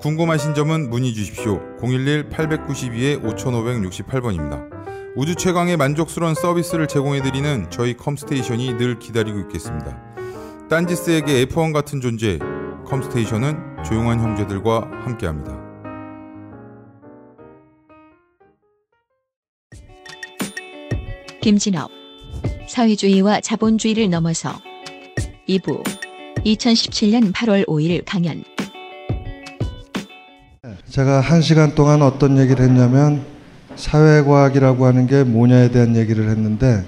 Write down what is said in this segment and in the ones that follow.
궁금하신 점은 문의 주십시오. 011-892-5568번입니다. 우주 최강의 만족스러운 서비스를 제공해드리는 저희 컴스테이션이 늘 기다리고 있겠습니다. 딴지스에게 F1 같은 존재, 컴스테이션은 조용한 형제들과 함께합니다. 김진업 사회주의와 자본주의를 넘어서 2부 2017년 8월 5일 강연 제가 한 시간 동안 어떤 얘기를 했냐면 사회과학이라고 하는 게 뭐냐에 대한 얘기를 했는데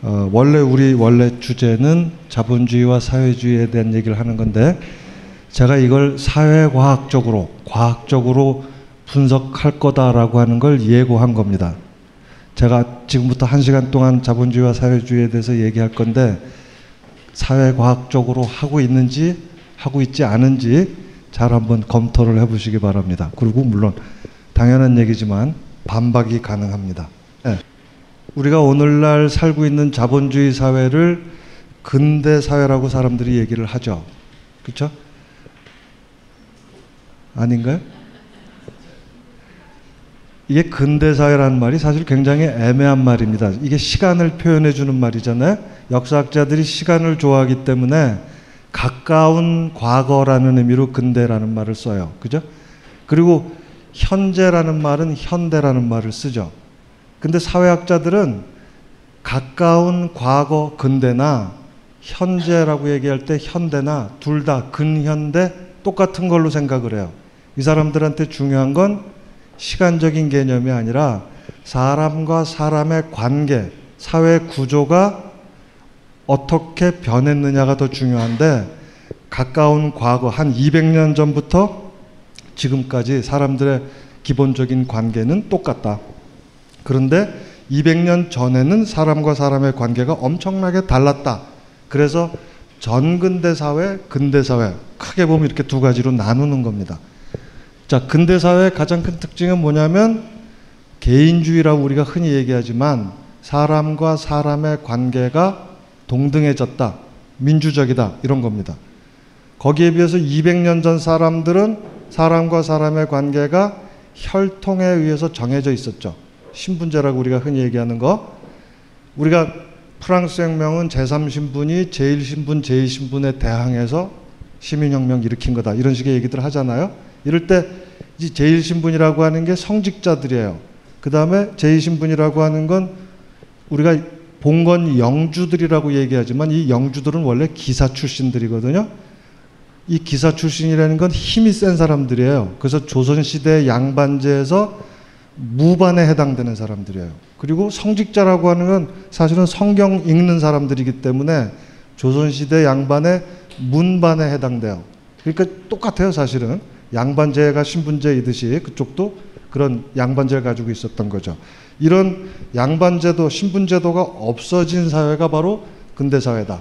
어, 원래 우리 원래 주제는 자본주의와 사회주의에 대한 얘기를 하는 건데 제가 이걸 사회과학적으로 과학적으로 분석할 거다라고 하는 걸 예고한 겁니다. 제가 지금부터 한 시간 동안 자본주의와 사회주의에 대해서 얘기할 건데 사회과학적으로 하고 있는지 하고 있지 않은지 잘 한번 검토를 해보시기 바랍니다. 그리고 물론 당연한 얘기지만 반박이 가능합니다. 네. 우리가 오늘날 살고 있는 자본주의 사회를 근대 사회라고 사람들이 얘기를 하죠. 그렇죠? 아닌가요? 이게 근대 사회라는 말이 사실 굉장히 애매한 말입니다. 이게 시간을 표현해 주는 말이잖아요. 역사학자들이 시간을 좋아하기 때문에 가까운 과거라는 의미로 근대라는 말을 써요. 그죠? 그리고 현재라는 말은 현대라는 말을 쓰죠. 근데 사회학자들은 가까운 과거 근대나 현재라고 얘기할 때 현대나 둘 다 근현대 똑같은 걸로 생각을 해요. 이 사람들한테 중요한 건 시간적인 개념이 아니라 사람과 사람의 관계, 사회 구조가 어떻게 변했느냐가 더 중요한데 가까운 과거 한 200년 전부터 지금까지 사람들의 기본적인 관계는 똑같다. 그런데 200년 전에는 사람과 사람의 관계가 엄청나게 달랐다. 그래서 전근대 사회, 근대 사회 크게 보면 이렇게 두 가지로 나누는 겁니다. 자, 근대 사회의 가장 큰 특징은 뭐냐면 개인주의라고 우리가 흔히 얘기하지만 사람과 사람의 관계가 동등해졌다. 민주적이다. 이런 겁니다. 거기에 비해서 200년 전 사람들은 사람과 사람의 관계가 혈통에 의해서 정해져 있었죠. 신분제라고 우리가 흔히 얘기하는 거. 우리가 프랑스 혁명은 제3신분이 제1신분, 제2신분에 대항해서 시민혁명 일으킨 거다. 이런 식의 얘기들 하잖아요. 이럴 때 제1신분이라고 하는 게 성직자들이에요. 그 다음에 제2신분이라고 하는 건 우리가 봉건 영주들이라고 얘기하지만 이 영주들은 원래 기사 출신들이거든요. 이 기사 출신이라는 건 힘이 센 사람들이에요. 그래서 조선시대 양반제에서 무반에 해당되는 사람들이에요. 그리고 성직자라고 하는 건 사실은 성경 읽는 사람들이기 때문에 조선시대 양반의 문반에 해당돼요. 그러니까 똑같아요, 사실은. 양반제가 신분제이듯이 그쪽도 그런 양반제를 가지고 있었던 거죠. 이런 양반제도, 신분제도가 없어진 사회가 바로 근대 사회다.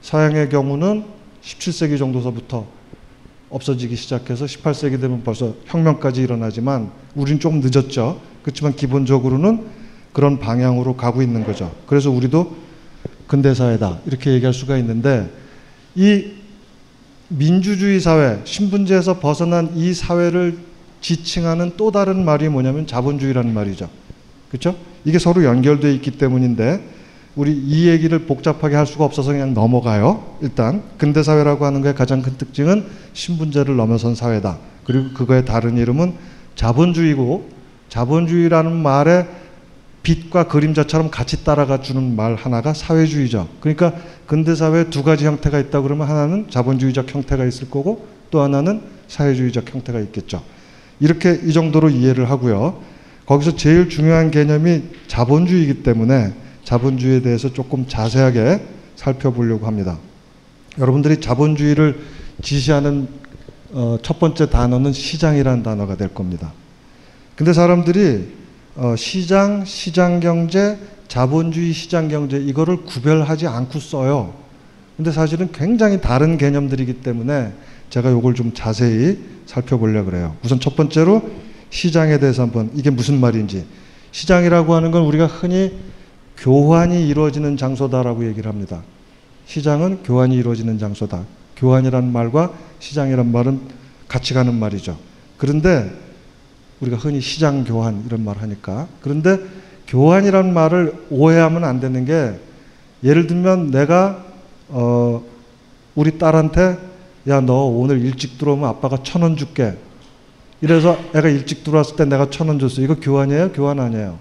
서양의 경우는 17세기 정도서부터 없어지기 시작해서 18세기 되면 벌써 혁명까지 일어나지만 우린 조금 늦었죠. 그렇지만 기본적으로는 그런 방향으로 가고 있는 거죠. 그래서 우리도 근대 사회다. 이렇게 얘기할 수가 있는데 이 민주주의 사회, 신분제에서 벗어난 이 사회를 지칭하는 또 다른 말이 뭐냐면 자본주의라는 말이죠. 그렇죠? 이게 서로 연결되어 있기 때문인데 우리 이 얘기를 복잡하게 할 수가 없어서 그냥 넘어가요. 일단 근대 사회라고 하는 거의 가장 큰 특징은 신분제를 넘어선 사회다. 그리고 그거의 다른 이름은 자본주의고 자본주의라는 말에 빛과 그림자처럼 같이 따라가 주는 말 하나가 사회주의죠. 그러니까 근대 사회에 두 가지 형태가 있다 그러면 하나는 자본주의적 형태가 있을 거고 또 하나는 사회주의적 형태가 있겠죠. 이렇게 이 정도로 이해를 하고요. 거기서 제일 중요한 개념이 자본주의이기 때문에 자본주의에 대해서 조금 자세하게 살펴보려고 합니다. 여러분들이 자본주의를 지시하는 어, 첫 번째 단어는 시장이라는 단어가 될 겁니다. 근데 사람들이 어, 시장, 시장 경제, 자본주의 시장 경제 이거를 구별하지 않고 써요. 근데 사실은 굉장히 다른 개념들이기 때문에 제가 이걸 좀 자세히 살펴보려고 그래요. 우선 첫 번째로 시장에 대해서 한번 이게 무슨 말인지. 시장이라고 하는 건 우리가 흔히 교환이 이루어지는 장소다라고 얘기를 합니다. 시장은 교환이 이루어지는 장소다. 교환이란 말과 시장이란 말은 같이 가는 말이죠. 그런데 우리가 흔히 시장 교환 이런 말 하니까 그런데 교환이란 말을 오해하면 안 되는 게 예를 들면 내가 어 우리 딸한테 야 너 오늘 일찍 들어오면 아빠가 천 원 줄게 이래서 애가 일찍 들어왔을 때 내가 천 원 줬어. 이거 교환이에요? 교환 아니에요?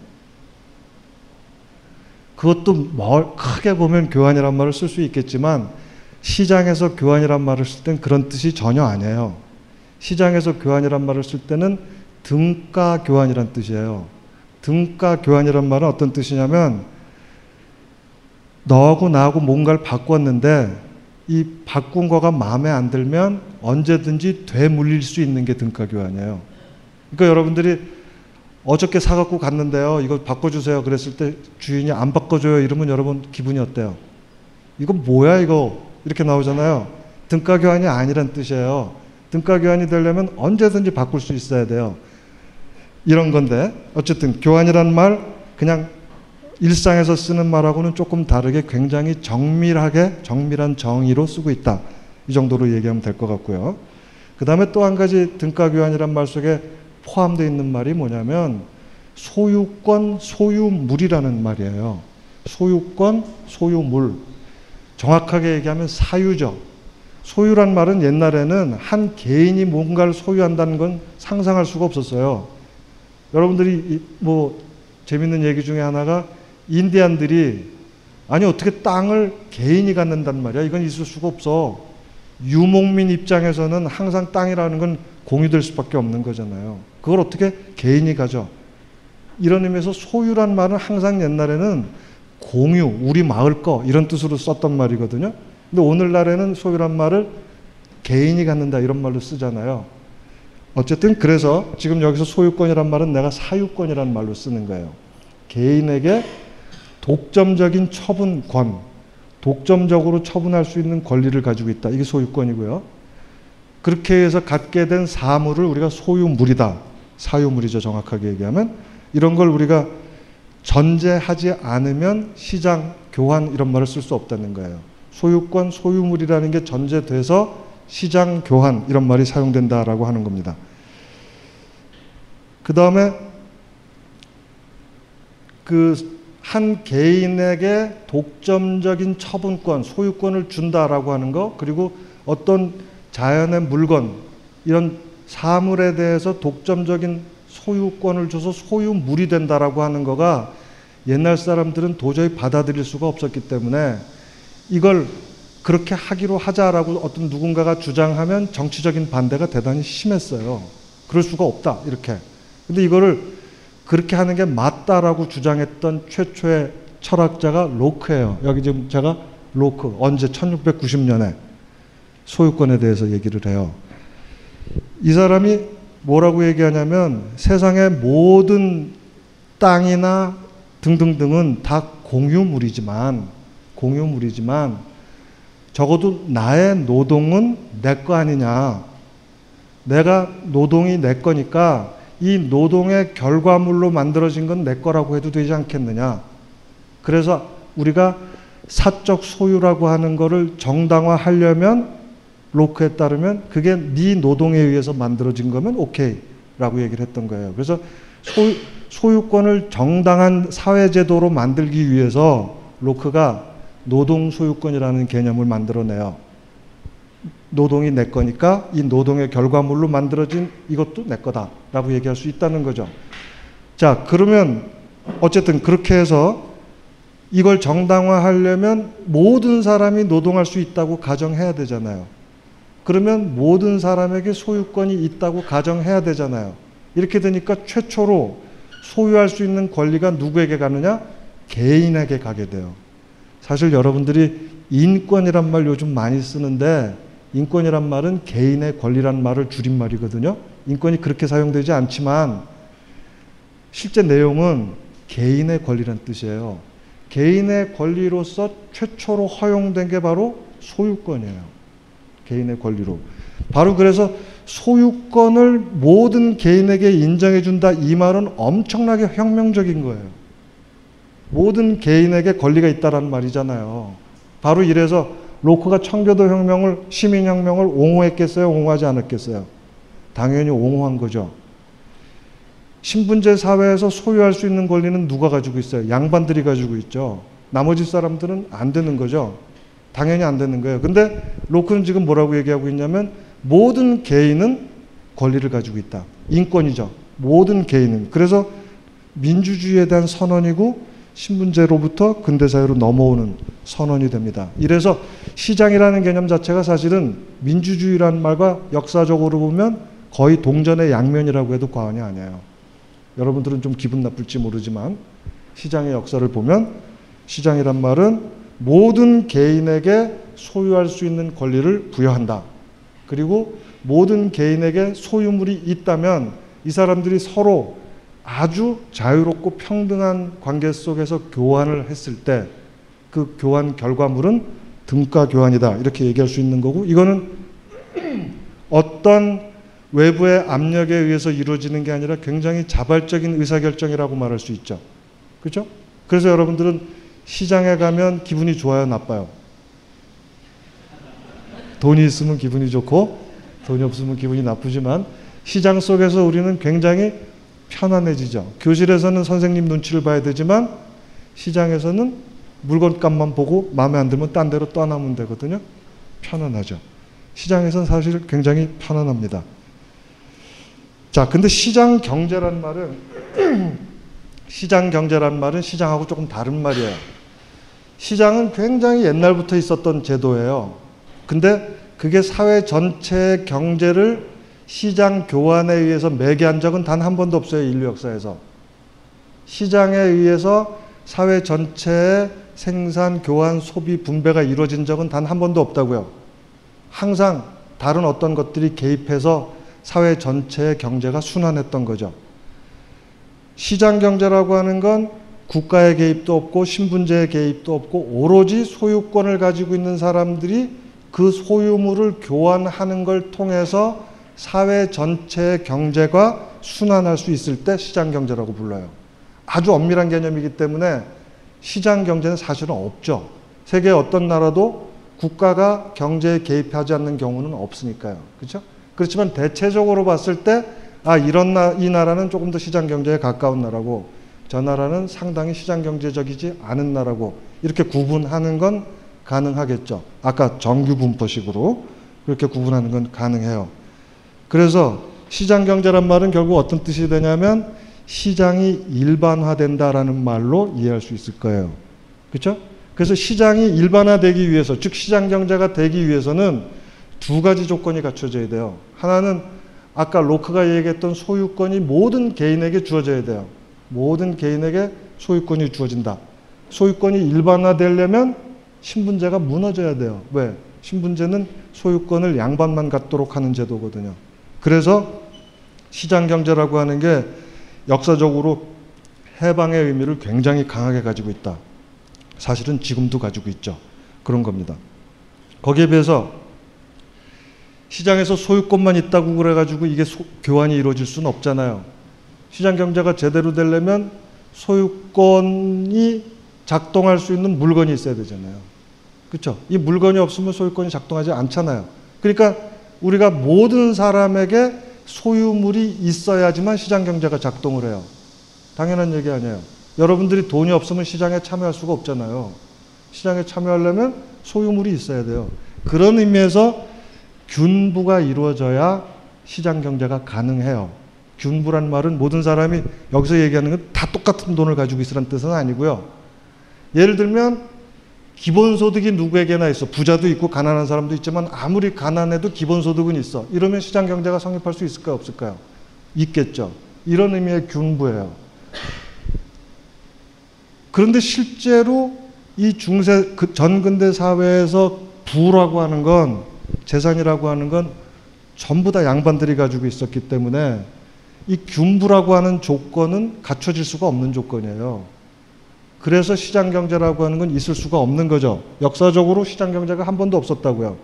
그것도 뭘 크게 보면 교환이란 말을 쓸 수 있겠지만 시장에서 교환이란 말을 쓸 땐 그런 뜻이 전혀 아니에요. 시장에서 교환이란 말을 쓸 때는 등가 교환이란 뜻이에요. 등가 교환이란 말은 어떤 뜻이냐면 너하고 나하고 뭔가를 바꿨는데 이 바꾼 거가 마음에 안 들면 언제든지 되물릴 수 있는 게 등가 교환이에요. 그러니까 여러분들이 어저께 사갖고 갔는데요. 이거 바꿔주세요. 그랬을 때 주인이 안 바꿔줘요. 이러면 여러분 기분이 어때요? 이거 뭐야 이거 이렇게 나오잖아요. 등가 교환이 아니란 뜻이에요. 등가 교환이 되려면 언제든지 바꿀 수 있어야 돼요. 이런 건데 어쨌든 교환이란 말 그냥 일상에서 쓰는 말하고는 조금 다르게 굉장히 정밀하게 정밀한 정의로 쓰고 있다. 이 정도로 얘기하면 될 것 같고요. 그 다음에 또 한 가지 등가 교환이란 말 속에 포함되어 있는 말이 뭐냐면 소유권, 소유물이라는 말이에요. 소유권, 소유물. 정확하게 얘기하면 사유죠. 소유란 말은 옛날에는 한 개인이 뭔가를 소유한다는 건 상상할 수가 없었어요. 여러분들이 뭐 재밌는 얘기 중에 하나가 인디안들이 아니 어떻게 땅을 개인이 갖는단 말이야. 이건 있을 수가 없어. 유목민 입장에서는 항상 땅이라는 건 공유될 수밖에 없는 거잖아요. 그걸 어떻게 개인이 가져? 이런 의미에서 소유란 말은 항상 옛날에는 공유, 우리 마을 거 이런 뜻으로 썼던 말이거든요. 근데 오늘날에는 소유란 말을 개인이 갖는다 이런 말로 쓰잖아요. 어쨌든 그래서 지금 여기서 소유권이란 말은 내가 사유권이라는 말로 쓰는 거예요. 개인에게 독점적인 처분권, 독점적으로 처분할 수 있는 권리를 가지고 있다. 이게 소유권이고요. 그렇게 해서 갖게 된 사물을 우리가 소유물이다. 사유물이죠. 정확하게 얘기하면. 이런 걸 우리가 전제하지 않으면 시장, 교환 이런 말을 쓸 수 없다는 거예요. 소유권, 소유물이라는 게 전제돼서 시장 교환 이런 말이 사용된다라고 하는 겁니다. 그 다음에 그 한 개인에게 독점적인 처분권, 소유권을 준다라고 하는 거, 그리고 어떤 자연의 물건, 이런 사물에 대해서 독점적인 소유권을 줘서 소유물이 된다라고 하는 거가 옛날 사람들은 도저히 받아들일 수가 없었기 때문에 이걸 그렇게 하기로 하자라고 어떤 누군가가 주장하면 정치적인 반대가 대단히 심했어요. 그럴 수가 없다. 이렇게. 근데 이거를 그렇게 하는 게 맞다라고 주장했던 최초의 철학자가 로크예요. 여기 지금 제가 로크 언제 1690년에 소유권에 대해서 얘기를 해요. 이 사람이 뭐라고 얘기하냐면 세상의 모든 땅이나 등등등은 다 공유물이지만 공유물이지만 적어도 나의 노동은 내 거 아니냐. 내가 노동이 내 거니까 이 노동의 결과물로 만들어진 건 내 거라고 해도 되지 않겠느냐. 그래서 우리가 사적 소유라고 하는 거를 정당화하려면 로크에 따르면 그게 네 노동에 의해서 만들어진 거면 오케이라고 얘기를 했던 거예요. 그래서 소유, 소유권을 정당한 사회제도로 만들기 위해서 로크가 노동 소유권이라는 개념을 만들어내요. 노동이 내 거니까 이 노동의 결과물로 만들어진 이것도 내 거다라고 얘기할 수 있다는 거죠. 자, 그러면 어쨌든 그렇게 해서 이걸 정당화하려면 모든 사람이 노동할 수 있다고 가정해야 되잖아요. 그러면 모든 사람에게 소유권이 있다고 가정해야 되잖아요. 이렇게 되니까 최초로 소유할 수 있는 권리가 누구에게 가느냐? 개인에게 가게 돼요. 사실 여러분들이 인권이란 말 요즘 많이 쓰는데 인권이란 말은 개인의 권리란 말을 줄인 말이거든요. 인권이 그렇게 사용되지 않지만 실제 내용은 개인의 권리란 뜻이에요. 개인의 권리로서 최초로 허용된 게 바로 소유권이에요. 개인의 권리로. 바로 그래서 소유권을 모든 개인에게 인정해 준다 이 말은 엄청나게 혁명적인 거예요. 모든 개인에게 권리가 있다라는 말이잖아요. 바로 이래서 로크가 청교도 혁명을 시민 혁명을 옹호했겠어요? 옹호하지 않았겠어요? 당연히 옹호한 거죠. 신분제 사회에서 소유할 수 있는 권리는 누가 가지고 있어요? 양반들이 가지고 있죠. 나머지 사람들은 안 되는 거죠. 당연히 안 되는 거예요. 근데 로크는 지금 뭐라고 얘기하고 있냐면 모든 개인은 권리를 가지고 있다. 인권이죠. 모든 개인은. 그래서 민주주의에 대한 선언이고 신분제로부터 근대사회로 넘어오는 선언이 됩니다. 이래서 시장이라는 개념 자체가 사실은 민주주의라는 말과 역사적으로 보면 거의 동전의 양면이라고 해도 과언이 아니에요. 여러분들은 좀 기분 나쁠지 모르지만 시장의 역사를 보면 시장이란 말은 모든 개인에게 소유할 수 있는 권리를 부여한다. 그리고 모든 개인에게 소유물이 있다면 이 사람들이 서로 아주 자유롭고 평등한 관계 속에서 교환을 했을 때 그 교환 결과물은 등가 교환이다. 이렇게 얘기할 수 있는 거고 이거는 어떤 외부의 압력에 의해서 이루어지는 게 아니라 굉장히 자발적인 의사결정이라고 말할 수 있죠. 그렇죠? 그래서 여러분들은 시장에 가면 기분이 좋아요, 나빠요? 돈이 있으면 기분이 좋고 돈이 없으면 기분이 나쁘지만 시장 속에서 우리는 굉장히 편안해지죠. 교실에서는 선생님 눈치를 봐야 되지만 시장에서는 물건값만 보고 마음에 안 들면 딴 데로 떠나면 되거든요. 편안하죠. 시장에서는 사실 굉장히 편안합니다. 자, 근데 시장 경제란 말은 시장 경제란 말은 시장하고 조금 다른 말이에요. 시장은 굉장히 옛날부터 있었던 제도예요. 근데 그게 사회 전체 경제를 시장 교환에 의해서 매개한 적은 단 한 번도 없어요. 인류 역사에서. 시장에 의해서 사회 전체의 생산, 교환, 소비, 분배가 이루어진 적은 단 한 번도 없다고요. 항상 다른 어떤 것들이 개입해서 사회 전체의 경제가 순환했던 거죠. 시장 경제라고 하는 건 국가의 개입도 없고 신분제의 개입도 없고 오로지 소유권을 가지고 있는 사람들이 그 소유물을 교환하는 걸 통해서 사회 전체의 경제가 순환할 수 있을 때 시장 경제라고 불러요. 아주 엄밀한 개념이기 때문에 시장 경제는 사실은 없죠. 세계 어떤 나라도 국가가 경제에 개입하지 않는 경우는 없으니까요. 그렇죠? 그렇지만 대체적으로 봤을 때 아, 이런 나, 이 나라는 조금 더 시장 경제에 가까운 나라고 저 나라는 상당히 시장 경제적이지 않은 나라고 이렇게 구분하는 건 가능하겠죠. 아까 정규 분포식으로 그렇게 구분하는 건 가능해요. 그래서 시장 경제란 말은 결국 어떤 뜻이 되냐면 시장이 일반화된다라는 말로 이해할 수 있을 거예요. 그렇죠? 그래서 시장이 일반화되기 위해서 즉 시장 경제가 되기 위해서는 두 가지 조건이 갖춰져야 돼요. 하나는 아까 로크가 얘기했던 소유권이 모든 개인에게 주어져야 돼요. 모든 개인에게 소유권이 주어진다. 소유권이 일반화되려면 신분제가 무너져야 돼요. 왜? 신분제는 소유권을 양반만 갖도록 하는 제도거든요. 그래서 시장 경제라고 하는 게 역사적으로 해방의 의미를 굉장히 강하게 가지고 있다. 사실은 지금도 가지고 있죠. 그런 겁니다. 거기에 비해서 시장에서 소유권만 있다고 그래가지고 이게 소, 교환이 이루어질 수는 없잖아요. 시장 경제가 제대로 되려면 소유권이 작동할 수 있는 물건이 있어야 되잖아요. 그렇죠? 이 물건이 없으면 소유권이 작동하지 않잖아요. 그러니까 우리가 모든 사람에게 소유물이 있어야지만 시장 경제가 작동을 해요. 당연한 얘기 아니에요. 여러분들이 돈이 없으면 시장에 참여할 수가 없잖아요. 시장에 참여하려면 소유물이 있어야 돼요. 그런 의미에서 균부가 이루어져야 시장 경제가 가능해요. 균부란 말은 모든 사람이 여기서 얘기하는 건 다 똑같은 돈을 가지고 있으라는 뜻은 아니고요. 예를 들면 기본소득이 누구에게나 있어. 부자도 있고 가난한 사람도 있지만 아무리 가난해도 기본소득은 있어. 이러면 시장 경제가 성립할 수 있을까요? 없을까요? 있겠죠. 이런 의미의 균부예요. 그런데 실제로 이 중세 그 전근대 사회에서 부라고 하는 건 재산이라고 하는 건 전부 다 양반들이 가지고 있었기 때문에 이 균부라고 하는 조건은 갖춰질 수가 없는 조건이에요. 그래서 시장 경제라고 하는 건 있을 수가 없는 거죠. 역사적으로 시장 경제가 한 번도 없었다고요.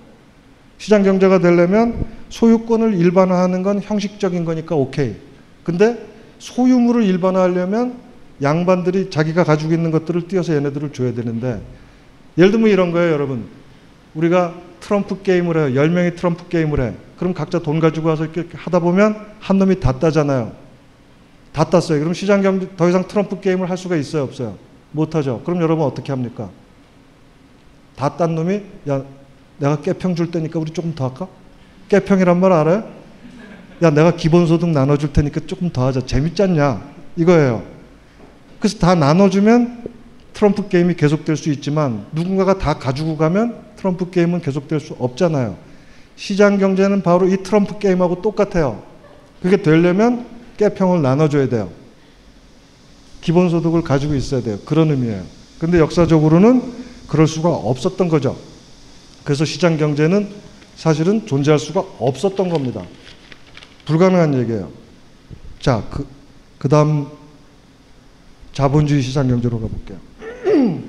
시장 경제가 되려면 소유권을 일반화하는 건 형식적인 거니까 오케이. 근데 소유물을 일반화하려면 양반들이 자기가 가지고 있는 것들을 띄어서 얘네들을 줘야 되는데 예를 들면 이런 거예요, 여러분. 우리가 트럼프 게임을 해요. 10명이 트럼프 게임을 해. 그럼 각자 돈 가지고 와서 이렇게 하다 보면 한 놈이 다 따잖아요. 다 땄어요. 그럼 시장 경제 더 이상 트럼프 게임을 할 수가 있어요, 없어요? 못 하죠. 그럼 여러분 어떻게 합니까? 다 딴 놈이 야, 내가 깨평 줄 테니까 우리 조금 더 할까? 깨평이란 말 알아요? 야, 내가 기본소득 나눠줄 테니까 조금 더 하자. 재밌지 않냐? 이거예요. 그래서 다 나눠주면 트럼프 게임이 계속될 수 있지만 누군가가 다 가지고 가면 트럼프 게임은 계속될 수 없잖아요. 시장 경제는 바로 이 트럼프 게임하고 똑같아요. 그게 되려면 깨평을 나눠줘야 돼요. 기본소득을 가지고 있어야 돼요. 그런 의미예요. 근데 역사적으로는 그럴 수가 없었던 거죠. 그래서 시장 경제는 사실은 존재할 수가 없었던 겁니다. 불가능한 얘기예요. 자, 그, 그 다음 자본주의 시장 경제로 가볼게요.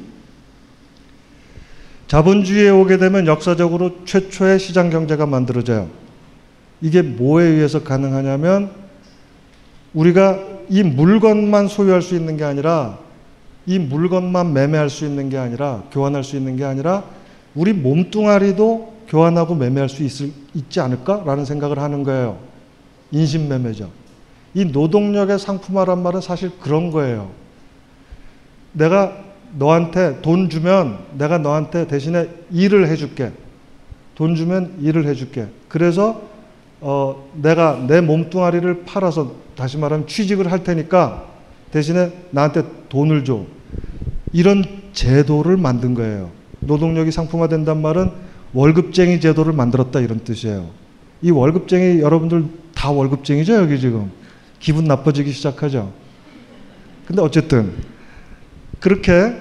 자본주의에 오게 되면 역사적으로 최초의 시장 경제가 만들어져요. 이게 뭐에 의해서 가능하냐면 우리가 이 물건만 소유할 수 있는 게 아니라 이 물건만 매매할 수 있는 게 아니라 교환할 수 있는 게 아니라 우리 몸뚱아리도 교환하고 매매할 수 있을, 있지 않을까라는 생각을 하는 거예요. 인신매매죠. 이 노동력의 상품화란 말은 사실 그런 거예요. 내가 너한테 돈 주면 내가 너한테 대신에 일을 해줄게. 돈 주면 일을 해줄게. 그래서 어, 내가 내 몸뚱아리를 팔아서 다시 말하면 취직을 할 테니까 대신에 나한테 돈을 줘. 이런 제도를 만든 거예요. 노동력이 상품화된단 말은 월급쟁이 제도를 만들었다 이런 뜻이에요. 이 월급쟁이 여러분들 다 월급쟁이죠 여기 지금 기분 나빠지기 시작하죠. 근데 어쨌든 그렇게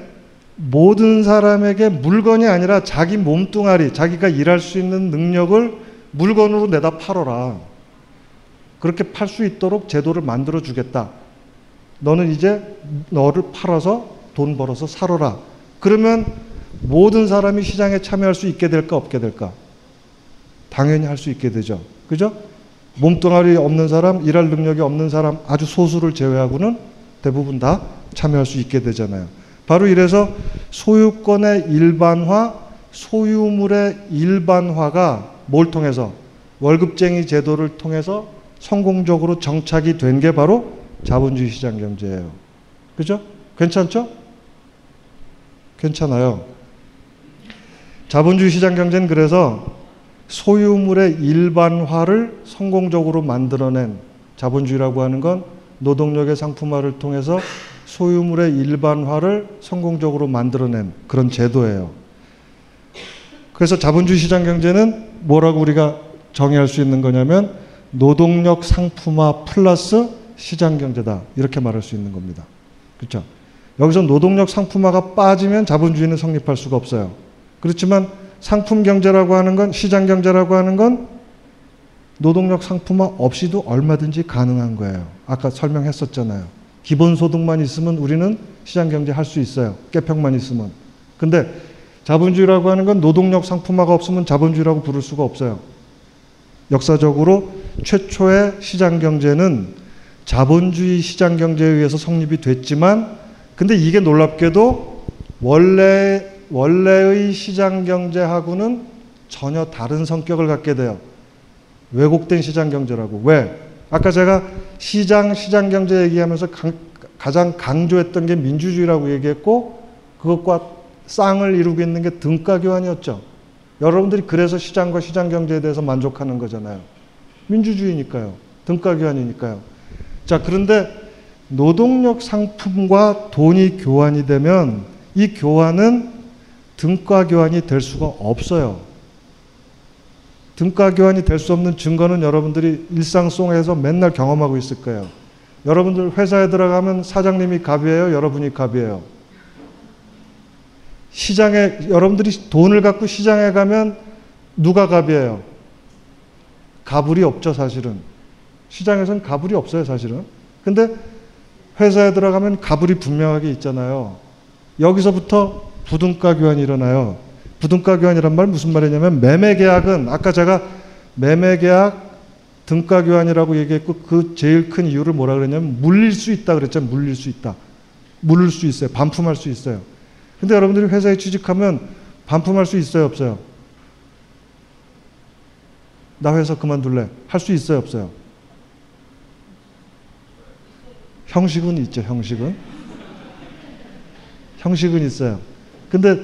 모든 사람에게 물건이 아니라 자기 몸뚱아리, 자기가 일할 수 있는 능력을 물건으로 내다 팔어라. 그렇게 팔 수 있도록 제도를 만들어 주겠다. 너는 이제 너를 팔아서 돈 벌어서 살아라. 그러면 모든 사람이 시장에 참여할 수 있게 될까 없게 될까? 당연히 할 수 있게 되죠. 그죠? 몸뚱아리 없는 사람, 일할 능력이 없는 사람 아주 소수를 제외하고는 대부분 다 참여할 수 있게 되잖아요. 바로 이래서 소유권의 일반화, 소유물의 일반화가 뭘 통해서 월급쟁이 제도를 통해서 성공적으로 정착이 된 게 바로 자본주의 시장 경제예요. 그죠? 괜찮죠? 괜찮아요. 자본주의 시장 경제는 그래서 소유물의 일반화를 성공적으로 만들어낸 자본주의라고 하는 건 노동력의 상품화를 통해서 소유물의 일반화를 성공적으로 만들어낸 그런 제도예요. 그래서 자본주의 시장 경제는 뭐라고 우리가 정의할 수 있는 거냐면 노동력 상품화 플러스 시장 경제다. 이렇게 말할 수 있는 겁니다. 그렇죠? 여기서 노동력 상품화가 빠지면 자본주의는 성립할 수가 없어요. 그렇지만 상품 경제라고 하는 건 시장 경제라고 하는 건 노동력 상품화 없이도 얼마든지 가능한 거예요. 아까 설명했었잖아요. 기본소득만 있으면 우리는 시장 경제 할 수 있어요. 깨평만 있으면. 근데 자본주의라고 하는 건 노동력 상품화가 없으면 자본주의라고 부를 수가 없어요. 역사적으로 최초의 시장 경제는 자본주의 시장 경제에 의해서 성립이 됐지만 근데 이게 놀랍게도 원래 원래의 시장 경제하고는 전혀 다른 성격을 갖게 돼요. 왜곡된 시장 경제라고. 왜? 아까 제가 시장 시장 경제 얘기하면서 강, 가장 강조했던 게 민주주의라고 얘기했고 그것과 쌍을 이루고 있는 게 등가 교환이었죠. 여러분들이 그래서 시장과 시장 경제에 대해서 만족하는 거잖아요. 민주주의니까요. 등가 교환이니까요. 자, 그런데 노동력 상품과 돈이 교환이 되면 이 교환은 등가 교환이 될 수가 없어요. 등가 교환이 될 수 없는 증거는 여러분들이 일상 속에서 맨날 경험하고 있을 거예요. 여러분들 회사에 들어가면 사장님이 갑이에요? 여러분이 갑이에요? 시장에, 여러분들이 돈을 갖고 시장에 가면 누가 갑이에요? 가불이 없죠, 사실은. 시장에서는 가불이 없어요, 사실은. 근데 회사에 들어가면 가불이 분명하게 있잖아요. 여기서부터 부등가 교환이 일어나요. 부등가 교환이란 말 무슨 말이냐면 매매 계약은 아까 제가 매매 계약 등가 교환이라고 얘기했고 그 제일 큰 이유를 뭐라 그랬냐면 물릴 수 있다 그랬죠. 물릴 수 있다. 물을 수 있어요. 반품할 수 있어요. 근데 여러분들이 회사에 취직하면 반품할 수 있어요, 없어요? 나 회사 그만둘래. 할 수 있어요, 없어요? 형식은 있죠, 형식은. 형식은 있어요. 근데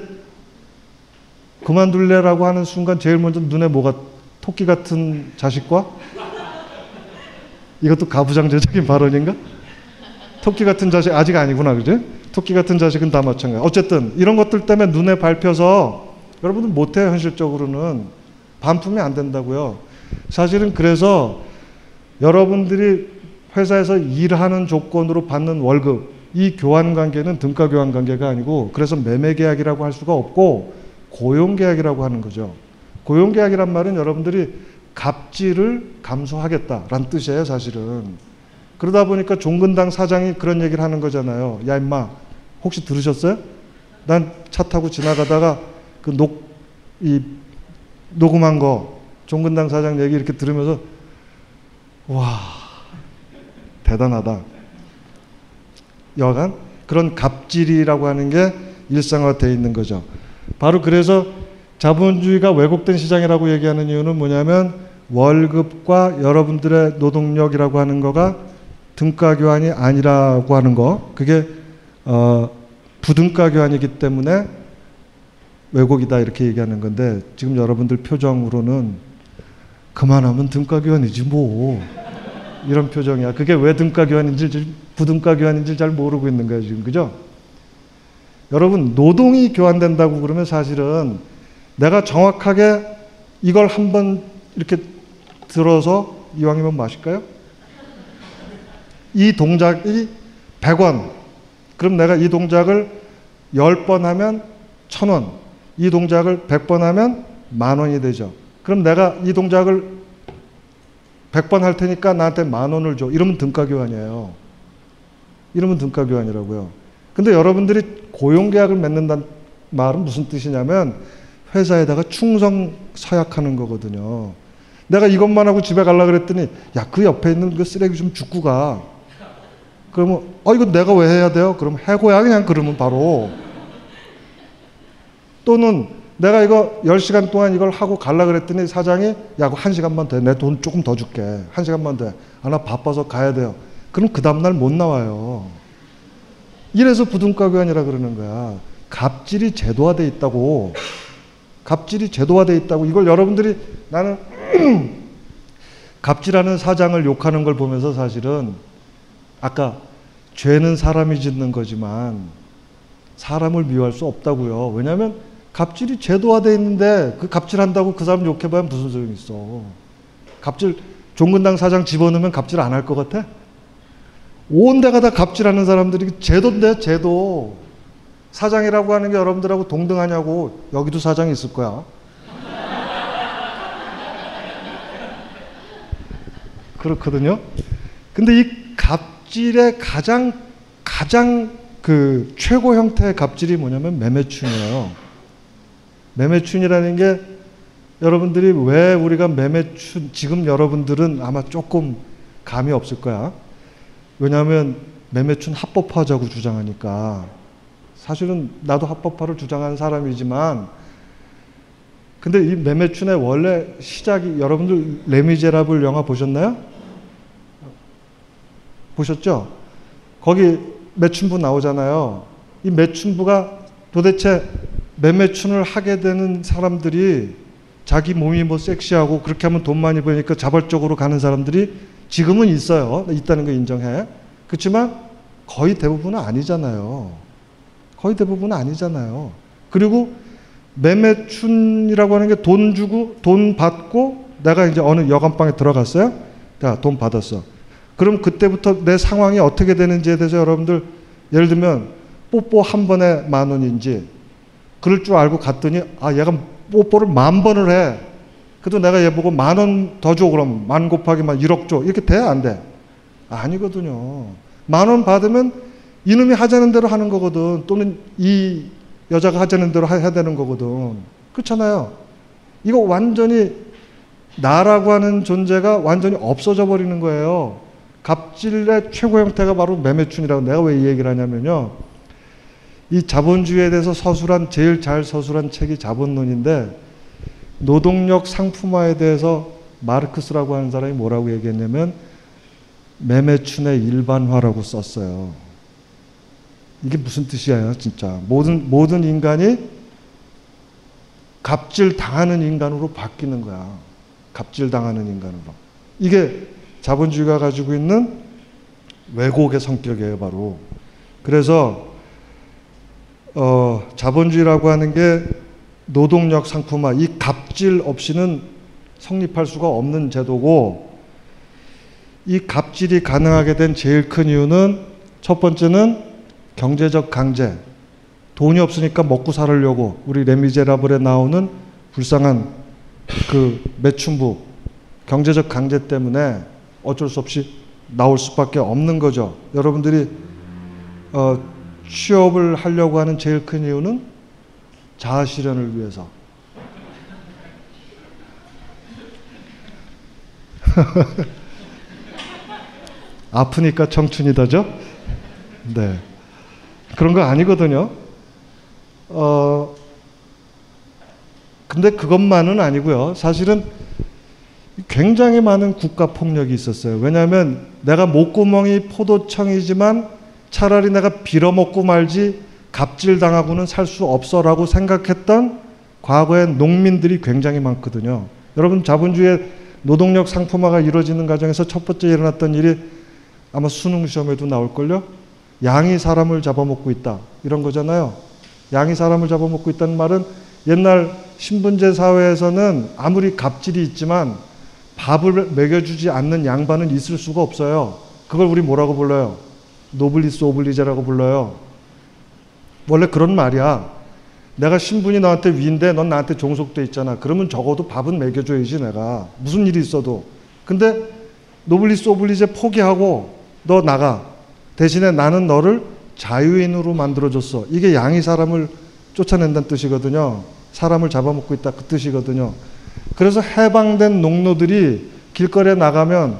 그만둘래라고 하는 순간 제일 먼저 눈에 뭐가 토끼 같은 자식과 이것도 가부장제적인 발언인가? 토끼 같은 자식 아직 아니구나 그죠? 토끼 같은 자식은 다 마찬가지. 어쨌든 이런 것들 때문에 눈에 밟혀서 여러분들 못해요 현실적으로는 반품이 안 된다고요. 사실은 그래서 여러분들이 회사에서 일하는 조건으로 받는 월급 이 교환 관계는 등가 교환 관계가 아니고 그래서 매매 계약이라고 할 수가 없고 고용 계약이라고 하는 거죠. 고용 계약이란 말은 여러분들이 갑질을 감수하겠다라는 뜻이에요, 사실은. 그러다 보니까 종근당 사장이 그런 얘기를 하는 거잖아요. 야, 임마, 혹시 들으셨어요? 난 차 타고 지나가다가 그 녹, 이, 녹음한 거, 종근당 사장 얘기 이렇게 들으면서, 와, 대단하다. 여간 그런 갑질이라고 하는 게 일상화되어 있는 거죠. 바로 그래서 자본주의가 왜곡된 시장이라고 얘기하는 이유는 뭐냐면 월급과 여러분들의 노동력이라고 하는 거가 등가 교환이 아니라고 하는 거 그게 어, 부등가 교환이기 때문에 왜곡이다 이렇게 얘기하는 건데 지금 여러분들 표정으로는 그만하면 등가 교환이지 뭐 이런 표정이야. 그게 왜 등가 교환인지 부등가 교환인지 잘 모르고 있는 거예요 지금 그죠? 여러분 노동이 교환된다고 그러면 사실은 내가 정확하게 이걸 한번 이렇게 들어서 이왕이면 마실까요? 이 동작이 100원. 그럼 내가 이 동작을 10번 하면 1000원. 이 동작을 100번 하면 만 원이 되죠. 그럼 내가 이 동작을 100번 할 테니까 나한테 만 원을 줘. 이러면 등가 교환이에요. 이러면 등가 교환이라고요. 근데 여러분들이 고용 계약을 맺는다는 말은 무슨 뜻이냐면 회사에다가 충성 서약하는 거거든요. 내가 이것만 하고 집에 가려 그랬더니 야 그 옆에 있는 그 쓰레기 좀 줍고 가. 그러면 어 이거 내가 왜 해야 돼요? 그럼 해고야 그냥 그러면 바로. 또는 내가 이거 10시간 동안 이걸 하고 갈라 그랬더니 사장이 야, 그거 1시간만 돼. 내 돈 조금 더 줄게. 1시간만 돼. 아, 나 바빠서 가야 돼요. 그럼 그 다음날 못 나와요. 이래서 부등가 교환이라 그러는 거야. 갑질이 제도화돼 있다고. 갑질이 제도화돼 있다고. 이걸 여러분들이 나는 갑질하는 사장을 욕하는 걸 보면서 사실은 아까 죄는 사람이 짓는 거지만 사람을 미워할 수 없다고요. 왜냐하면 갑질이 제도화돼 있는데 그 갑질한다고 그 사람 욕해봐야 무슨 소용이 있어. 갑질 종근당 사장 집어넣으면 갑질 안 할 것 같아? 온 데가 다 갑질하는 사람들이 제도인데 제도. 사장이라고 하는 게 여러분들하고 동등하냐고 여기도 사장이 있을 거야. 그렇거든요. 근데 이 갑질의 가장 가장 그 최고 형태의 갑질이 뭐냐면 매매춘이에요. 매매춘이라는 게 여러분들이 왜 우리가 매매춘 지금 여러분들은 아마 조금 감이 없을 거야. 왜냐하면 매매춘 합법화하자고 주장하니까 사실은 나도 합법화를 주장하는 사람이지만 근데 이 매매춘의 원래 시작이 여러분들 레미제라블 영화 보셨나요? 보셨죠? 거기 매춘부 나오잖아요. 이 매춘부가 도대체 매매춘을 하게 되는 사람들이 자기 몸이 뭐 섹시하고 그렇게 하면 돈 많이 버니까 자발적으로 가는 사람들이 지금은 있어요. 있다는 거 인정해. 그렇지만 거의 대부분은 아니잖아요. 거의 대부분은 아니잖아요. 그리고 매매춘이라고 하는 게 돈 주고 돈 받고 내가 이제 어느 여관방에 들어갔어요. 야, 돈 받았어. 그럼 그때부터 내 상황이 어떻게 되는지에 대해서 여러분들 예를 들면 뽀뽀 한 번에 만 원인지 그럴 줄 알고 갔더니 아 얘가 뽀뽀를 만 번을 해. 그래도 내가 얘 보고 만 원 더 줘 그럼 만 곱하기 만 1억 줘 이렇게 돼 안 돼? 아니거든요. 만 원 받으면 이놈이 하자는 대로 하는 거거든. 또는 이 여자가 하자는 대로 해야 되는 거거든. 그렇잖아요. 이거 완전히 나라고 하는 존재가 완전히 없어져 버리는 거예요. 갑질의 최고 형태가 바로 매매춘이라고 내가 왜 이 얘기를 하냐면요. 이 자본주의에 대해서 서술한 제일 잘 서술한 책이 자본론인데 노동력 상품화에 대해서 마르크스라고 하는 사람이 뭐라고 얘기했냐면 매매춘의 일반화라고 썼어요. 이게 무슨 뜻이에요, 진짜. 모든, 모든 인간이 갑질 당하는 인간으로 바뀌는 거야. 갑질 당하는 인간으로. 이게 자본주의가 가지고 있는 왜곡의 성격이에요, 바로. 그래서, 어, 자본주의라고 하는 게 노동력 상품화, 이 갑질 없이는 성립할 수가 없는 제도고, 이 갑질이 가능하게 된 제일 큰 이유는 첫 번째는 경제적 강제. 돈이 없으니까 먹고 살으려고 우리 레미제라블에 나오는 불쌍한 그 매춘부 경제적 강제 때문에 어쩔 수 없이 나올 수밖에 없는 거죠. 여러분들이 어, 취업을 하려고 하는 제일 큰 이유는 자아 실현을 위해서. 아프니까 청춘이다죠? 네. 그런 거 아니거든요. 어, 근데 그것만은 아니고요. 사실은 굉장히 많은 국가 폭력이 있었어요. 왜냐하면 내가 목구멍이 포도청이지만 차라리 내가 빌어먹고 말지 갑질 당하고는 살 수 없어라고 생각했던 과거의 농민들이 굉장히 많거든요. 여러분 자본주의 노동력 상품화가 이루어지는 과정에서 첫 번째 일어났던 일이 아마 수능 시험에도 나올걸요. 양이 사람을 잡아먹고 있다. 이런 거잖아요. 양이 사람을 잡아먹고 있다는 말은 옛날 신분제 사회에서는 아무리 갑질이 있지만 밥을 먹여주지 않는 양반은 있을 수가 없어요. 그걸 우리 뭐라고 불러요? 노블리스 오블리제라고 불러요. 원래 그런 말이야. 내가 신분이 너한테 위인데 넌 나한테 종속돼 있잖아. 그러면 적어도 밥은 먹여줘야지 내가. 무슨 일이 있어도. 근데 노블리스 오블리제 포기하고 너 나가. 대신에 나는 너를 자유인으로 만들어줬어. 이게 양이 사람을 쫓아낸다는 뜻이거든요. 사람을 잡아먹고 있다 그 뜻이거든요. 그래서 해방된 농노들이 길거리에 나가면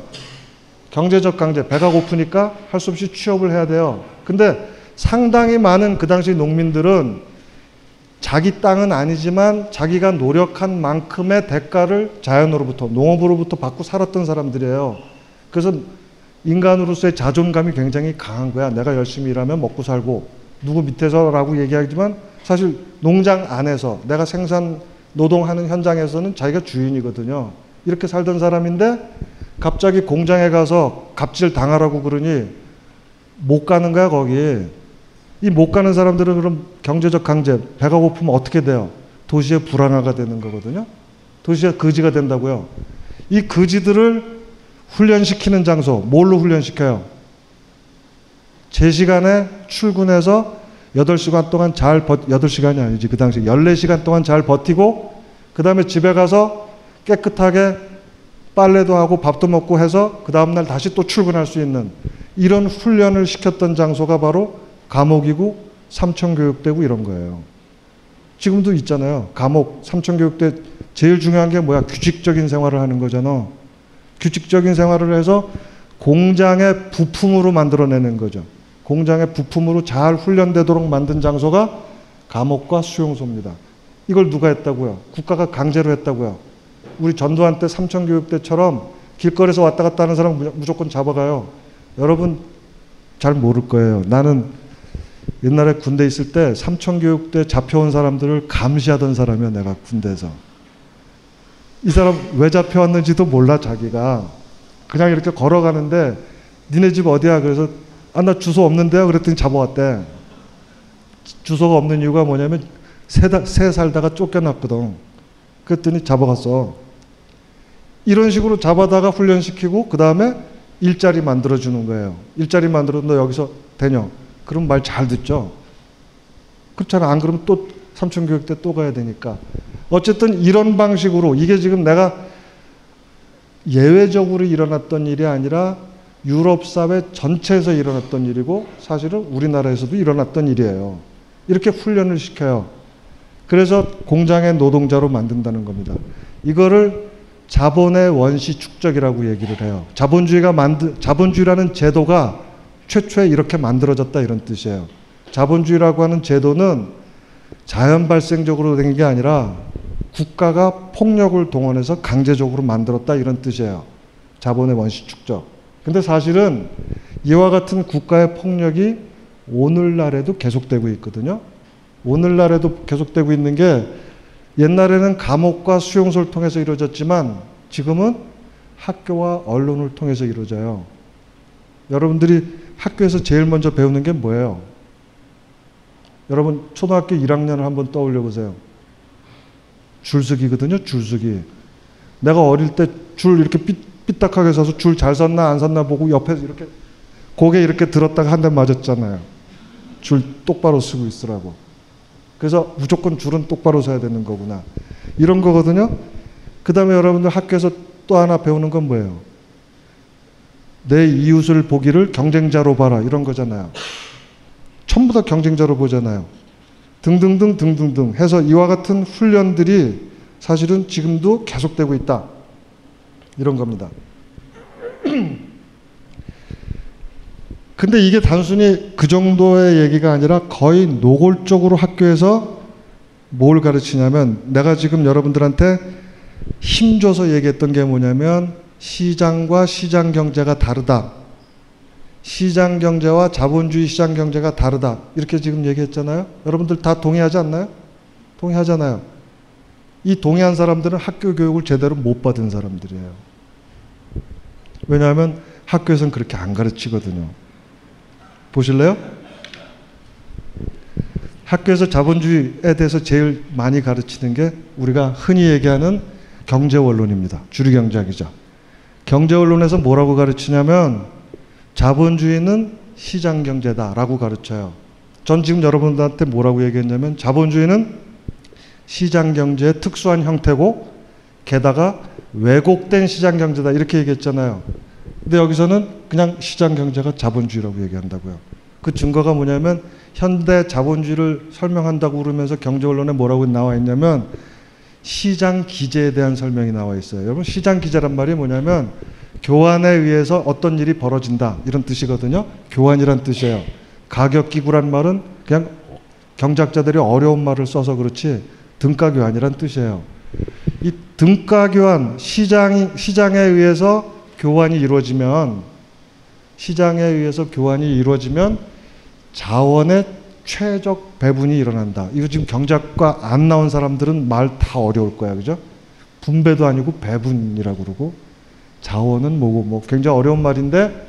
경제적 강제, 배가 고프니까 할 수 없이 취업을 해야 돼요. 근데 상당히 많은 그 당시 농민들은 자기 땅은 아니지만 자기가 노력한 만큼의 대가를 자연으로부터, 농업으로부터 받고 살았던 사람들이에요. 그래서 인간으로서의 자존감이 굉장히 강한 거야. 내가 열심히 일하면 먹고 살고 누구 밑에서라고 얘기하지만 사실 농장 안에서 내가 생산 노동하는 현장에서는 자기가 주인이거든요. 이렇게 살던 사람인데 갑자기 공장에 가서 갑질 당하라고 그러니 못 가는 거야 거기. 이 못 가는 사람들은 그럼 경제적 강제, 배가 고프면 어떻게 돼요? 도시의 불안화가 되는 거거든요. 도시의 거지가 된다고요. 이 거지들을 훈련시키는 장소, 뭘로 훈련시켜요? 제 시간에 출근해서 8시간 동안 잘 버, 8시간이 아니지. 그 당시 14시간 동안 잘 버티고, 그 다음에 집에 가서 깨끗하게 빨래도 하고 밥도 먹고 해서 그 다음날 다시 또 출근할 수 있는 이런 훈련을 시켰던 장소가 바로 감옥이고 삼청교육대고 이런 거예요. 지금도 있잖아요. 감옥, 삼청교육대 제일 중요한 게 뭐야? 규칙적인 생활을 하는 거잖아. 규칙적인 생활을 해서 공장의 부품으로 만들어내는 거죠. 공장의 부품으로 잘 훈련되도록 만든 장소가 감옥과 수용소입니다. 이걸 누가 했다고요? 국가가 강제로 했다고요. 우리 전두환 때 삼청교육대처럼 길거리에서 왔다 갔다 하는 사람 무조건 잡아가요. 여러분 잘 모를 거예요. 나는 옛날에 군대 있을 때 삼청교육대 잡혀온 사람들을 감시하던 사람이야 내가 군대에서. 이 사람 왜 잡혀왔는지도 몰라 자기가. 그냥 이렇게 걸어가는데 니네 집 어디야? 그래서 아 나 주소 없는데요. 그랬더니 잡아왔대. 주소가 없는 이유가 뭐냐면 새, 새 살다가 쫓겨났거든. 그랬더니 잡아갔어. 이런 식으로 잡아다가 훈련시키고 그 다음에 일자리 만들어주는 거예요. 일자리 만들어 너 여기서 되냐? 그럼 말 잘 듣죠. 그렇잖아. 안 그러면 또 삼천교육 때 또 가야 되니까. 어쨌든 이런 방식으로 이게 지금 내가 예외적으로 일어났던 일이 아니라 유럽 사회 전체에서 일어났던 일이고 사실은 우리나라에서도 일어났던 일이에요. 이렇게 훈련을 시켜요. 그래서 공장의 노동자로 만든다는 겁니다. 이거를 자본의 원시 축적이라고 얘기를 해요. 자본주의가 만드 자본주의라는 제도가 최초에 이렇게 만들어졌다 이런 뜻이에요. 자본주의라고 하는 제도는 자연 발생적으로 된 게 아니라 국가가 폭력을 동원해서 강제적으로 만들었다 이런 뜻이에요. 자본의 원시 축적. 근데 사실은 이와 같은 국가의 폭력이 오늘날에도 계속되고 있거든요. 오늘날에도 계속되고 있는 게 옛날에는 감옥과 수용소를 통해서 이루어졌지만 지금은 학교와 언론을 통해서 이루어져요. 여러분들이 학교에서 제일 먼저 배우는 게 뭐예요? 여러분 초등학교 1학년을 한번 떠올려 보세요. 줄서기거든요. 줄서기. 내가 어릴 때 줄 이렇게 삐, 삐딱하게 서서 줄 잘 섰나 안 섰나 보고 옆에서 이렇게 고개 이렇게 들었다가 한 대 맞았잖아요. 줄 똑바로 쓰고 있으라고. 그래서 무조건 줄은 똑바로 서야 되는 거구나. 이런 거거든요. 그 다음에 여러분들 학교에서 또 하나 배우는 건 뭐예요? 내 이웃을 보기를 경쟁자로 봐라. 이런 거잖아요. 전부 다 경쟁자로 보잖아요. 등등등 등등등 해서 이와 같은 훈련들이 사실은 지금도 계속되고 있다. 이런 겁니다. 근데 이게 단순히 그 정도의 얘기가 아니라 거의 노골적으로 학교에서 뭘 가르치냐면 내가 지금 여러분들한테 힘줘서 얘기했던 게 뭐냐면 시장과 시장 경제가 다르다. 시장 경제와 자본주의 시장 경제가 다르다. 이렇게 지금 얘기했잖아요. 여러분들 다 동의하지 않나요? 동의하잖아요. 이 동의한 사람들은 학교 교육을 제대로 못 받은 사람들이에요. 왜냐하면 학교에서는 그렇게 안 가르치거든요. 보실래요? 학교에서 자본주의에 대해서 제일 많이 가르치는 게 우리가 흔히 얘기하는 경제원론입니다. 주류경제학이죠. 경제원론에서 뭐라고 가르치냐면 자본주의는 시장경제다라고 가르쳐요. 전 지금 여러분들한테 뭐라고 얘기했냐면 자본주의는 시장 경제의 특수한 형태고 게다가 왜곡된 시장 경제다 이렇게 얘기했잖아요. 근데 여기서는 그냥 시장 경제가 자본주의라고 얘기한다고요. 그 증거가 뭐냐면 현대 자본주의를 설명한다고 그러면서 경제 언론에 뭐라고 나와 있냐면 시장 기제에 대한 설명이 나와 있어요. 여러분 시장 기제란 말이 뭐냐면 교환에 의해서 어떤 일이 벌어진다 이런 뜻이거든요. 교환이란 뜻이에요. 가격 기구란 말은 그냥 경작자들이 어려운 말을 써서 그렇지 등가 교환이란 뜻이에요. 이 등가 교환 시장이 시장에 의해서 교환이 이루어지면 시장에 의해서 교환이 이루어지면 자원의 최적 배분이 일어난다. 이거 지금 경작과 안 나온 사람들은 말 다 어려울 거야. 그죠? 분배도 아니고 배분이라고 그러고 자원은 뭐고 뭐 굉장히 어려운 말인데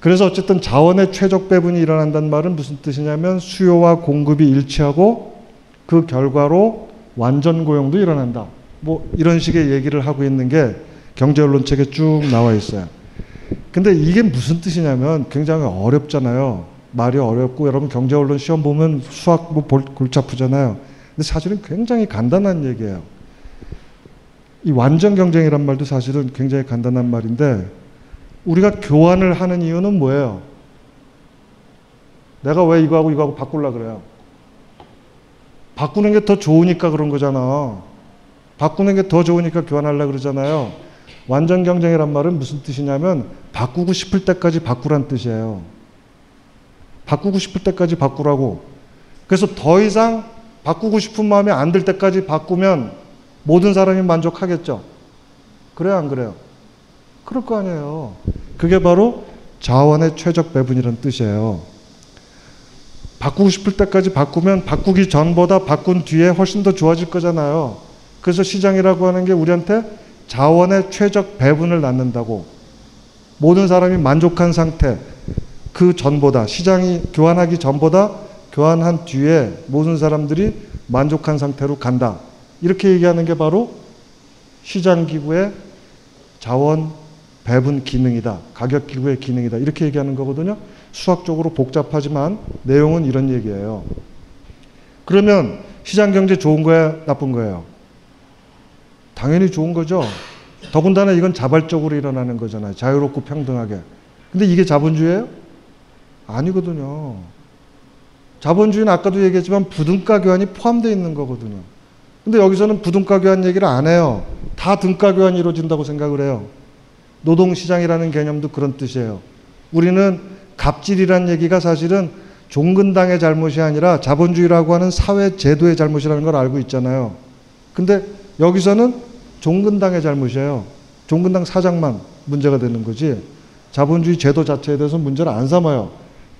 그래서 어쨌든 자원의 최적 배분이 일어난다는 말은 무슨 뜻이냐면 수요와 공급이 일치하고 그 결과로 완전 고용도 일어난다. 뭐 이런 식의 얘기를 하고 있는 게 경제 언론 책에 쭉 나와 있어요. 근데 이게 무슨 뜻이냐면 굉장히 어렵잖아요. 말이 어렵고 여러분 경제 언론 시험 보면 수학 뭐 골치 아프잖아요. 근데 사실은 굉장히 간단한 얘기예요. 이 완전 경쟁이란 말도 사실은 굉장히 간단한 말인데 우리가 교환을 하는 이유는 뭐예요? 내가 왜 이거하고 이거하고 바꾸려 그래요? 바꾸는 게 더 좋으니까 그런 거잖아. 바꾸는 게 더 좋으니까 교환하려 그러잖아요. 완전 경쟁이란 말은 무슨 뜻이냐면 바꾸고 싶을 때까지 바꾸란 뜻이에요. 바꾸고 싶을 때까지 바꾸라고. 그래서 더 이상 바꾸고 싶은 마음이 안 들 때까지 바꾸면 모든 사람이 만족하겠죠. 그래요, 안 그래요? 그럴 거 아니에요. 그게 바로 자원의 최적 배분이라는 뜻이에요. 바꾸고 싶을 때까지 바꾸면 바꾸기 전보다 바꾼 뒤에 훨씬 더 좋아질 거잖아요. 그래서 시장이라고 하는 게 우리한테 자원의 최적 배분을 낳는다고. 모든 사람이 만족한 상태, 그 전보다, 시장이 교환하기 전보다 교환한 뒤에 모든 사람들이 만족한 상태로 간다. 이렇게 얘기하는 게 바로 시장 기구의 자원 배분 기능이다. 가격 기구의 기능이다. 이렇게 얘기하는 거거든요. 수학적으로 복잡하지만 내용은 이런 얘기예요. 그러면 시장 경제 좋은 거야, 나쁜 거예요? 당연히 좋은 거죠. 더군다나 이건 자발적으로 일어나는 거잖아요. 자유롭고 평등하게. 근데 이게 자본주의예요? 아니거든요. 자본주의는 아까도 얘기했지만 부등가 교환이 포함되어 있는 거거든요. 근데 여기서는 부등가 교환 얘기를 안 해요. 다 등가 교환이 이루어진다고 생각을 해요. 노동시장이라는 개념도 그런 뜻이에요. 우리는 갑질이라는 얘기가 사실은 종근당의 잘못이 아니라 자본주의라고 하는 사회 제도의 잘못이라는 걸 알고 있잖아요. 근데 여기서는 종근당의 잘못이에요. 종근당 사장만 문제가 되는 거지. 자본주의 제도 자체에 대해서 문제를 안 삼아요.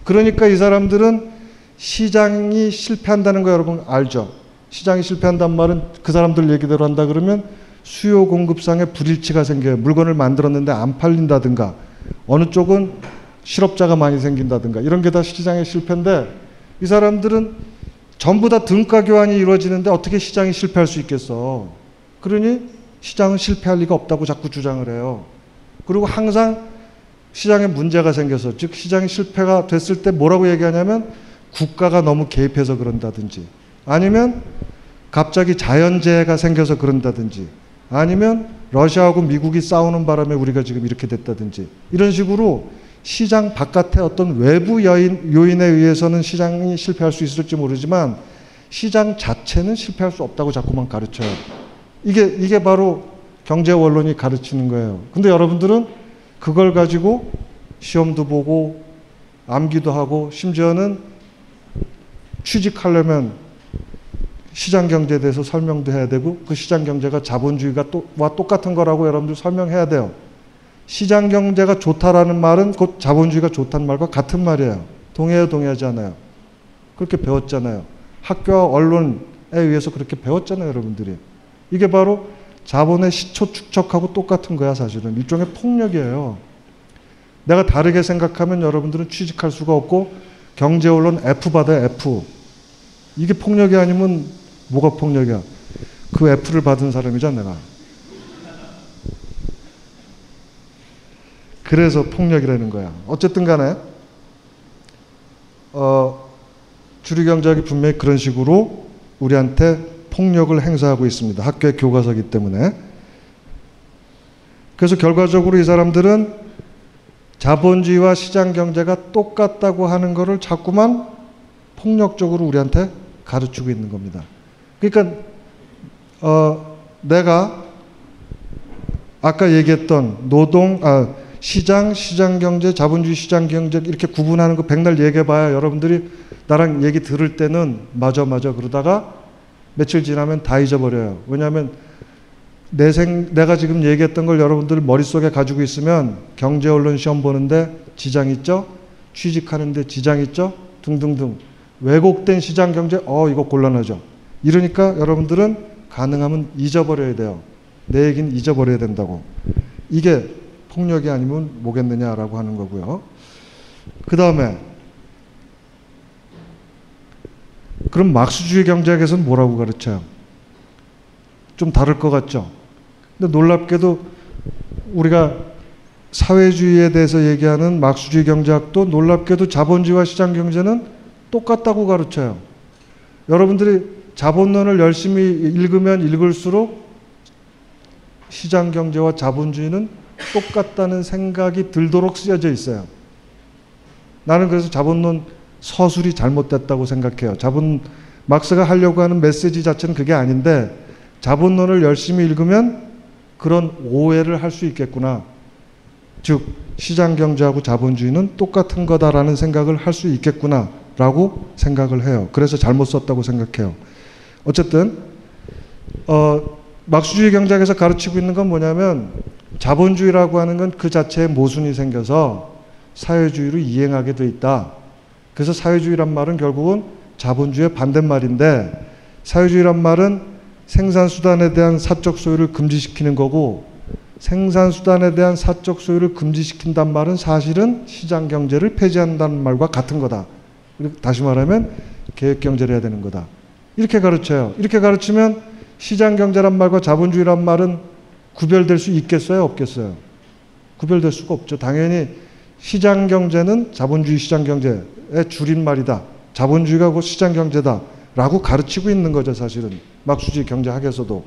그러니까 이 사람들은 시장이 실패한다는 거 여러분 알죠? 시장이 실패한단 말은 그 사람들 얘기대로 한다 그러면 수요 공급상의 불일치가 생겨요. 물건을 만들었는데 안 팔린다든가 어느 쪽은 실업자가 많이 생긴다든가 이런 게 다 시장의 실패인데 이 사람들은 전부 다 등가 교환이 이루어지는데 어떻게 시장이 실패할 수 있겠어? 그러니 시장은 실패할 리가 없다고 자꾸 주장을 해요. 그리고 항상 시장에 문제가 생겨서 즉 시장이 실패가 됐을 때 뭐라고 얘기하냐면 국가가 너무 개입해서 그런다든지 아니면 갑자기 자연재해가 생겨서 그런다든지 아니면 러시아하고 미국이 싸우는 바람에 우리가 지금 이렇게 됐다든지 이런 식으로 시장 바깥의 어떤 외부 여인, 요인에 의해서는 시장이 실패할 수 있을지 모르지만 시장 자체는 실패할 수 없다고 자꾸만 가르쳐요. 이게, 이게 바로 경제 원론이 가르치는 거예요. 근데 여러분들은 그걸 가지고 시험도 보고 암기도 하고 심지어는 취직하려면 시장 경제에 대해서 설명도 해야 되고 그 시장 경제가 자본주의가 와 똑같은 거라고 여러분들 설명해야 돼요. 시장 경제가 좋다라는 말은 곧 자본주의가 좋다는 말과 같은 말이에요. 동의해요, 동의하지 않아요? 그렇게 배웠잖아요. 학교와 언론에 의해서 그렇게 배웠잖아요, 여러분들이. 이게 바로 자본의 시초 축적하고 똑같은 거야, 사실은. 일종의 폭력이에요. 내가 다르게 생각하면 여러분들은 취직할 수가 없고 경제 언론 F 받아요, F. 이게 폭력이 아니면 뭐가 폭력이야? 그 F를 받은 사람이잖아, 내가. 그래서 폭력이라는 거야. 어쨌든 간에, 어, 주류경제학이 분명히 그런 식으로 우리한테 폭력을 행사하고 있습니다. 학교의 교과서기 때문에. 그래서 결과적으로 이 사람들은 자본주의와 시장 경제가 똑같다고 하는 것을 자꾸만 폭력적으로 우리한테 가르치고 있는 겁니다. 그러니까 어, 내가 아까 얘기했던 노동, 아, 시장, 시장 경제, 자본주의 시장 경제 이렇게 구분하는 거 백날 얘기해봐야 여러분들이 나랑 얘기 들을 때는 맞아 맞아 그러다가 며칠 지나면 다 잊어버려요. 왜냐하면 내 생, 내가 지금 얘기했던 걸 여러분들 머릿속에 가지고 있으면 경제 언론 시험 보는데 지장 있죠? 취직하는데 지장 있죠? 등등등. 왜곡된 시장 경제, 어, 이거 곤란하죠. 이러니까 여러분들은 가능하면 잊어버려야 돼요. 내 얘기는 잊어버려야 된다고. 이게 폭력이 아니면 뭐겠느냐라고 하는 거고요. 그 다음에 그럼 막수주의 경제학에서는 뭐라고 가르쳐요? 좀 다를 것 같죠? 근데 놀랍게도 우리가 사회주의에 대해서 얘기하는 막수주의 경제학도 놀랍게도 자본주의와 시장 경제는 똑같다고 가르쳐요. 여러분들이 자본론을 열심히 읽으면 읽을수록 시장 경제와 자본주의는 똑같다는 생각이 들도록 쓰여져 있어요. 나는 그래서 자본론 서술이 잘못됐다고 생각해요. 자본 막스가 하려고 하는 메시지 자체는 그게 아닌데 자본론을 열심히 읽으면 그런 오해를 할 수 있겠구나. 즉 시장 경제하고 자본주의는 똑같은 거다라는 생각을 할 수 있겠구나라고 생각을 해요. 그래서 잘못 썼다고 생각해요. 어쨌든 어, 막수주의 경제학에서 가르치고 있는 건 뭐냐면 자본주의라고 하는 건 그 자체에 모순이 생겨서 사회주의로 이행하게 돼 있다. 그래서 사회주의란 말은 결국은 자본주의의 반대말인데 사회주의란 말은 생산수단에 대한 사적 소유를 금지시키는 거고 생산수단에 대한 사적 소유를 금지시킨단 말은 사실은 시장 경제를 폐지한다는 말과 같은 거다. 다시 말하면 계획 경제를 해야 되는 거다. 이렇게 가르쳐요. 이렇게 가르치면 시장 경제란 말과 자본주의란 말은 구별될 수 있겠어요? 없겠어요? 구별될 수가 없죠. 당연히 시장 경제는 자본주의 시장 경제의 줄임말이다. 자본주의가 곧 시장 경제다. 라고 가르치고 있는 거죠, 사실은. 막수주의 경제학에서도.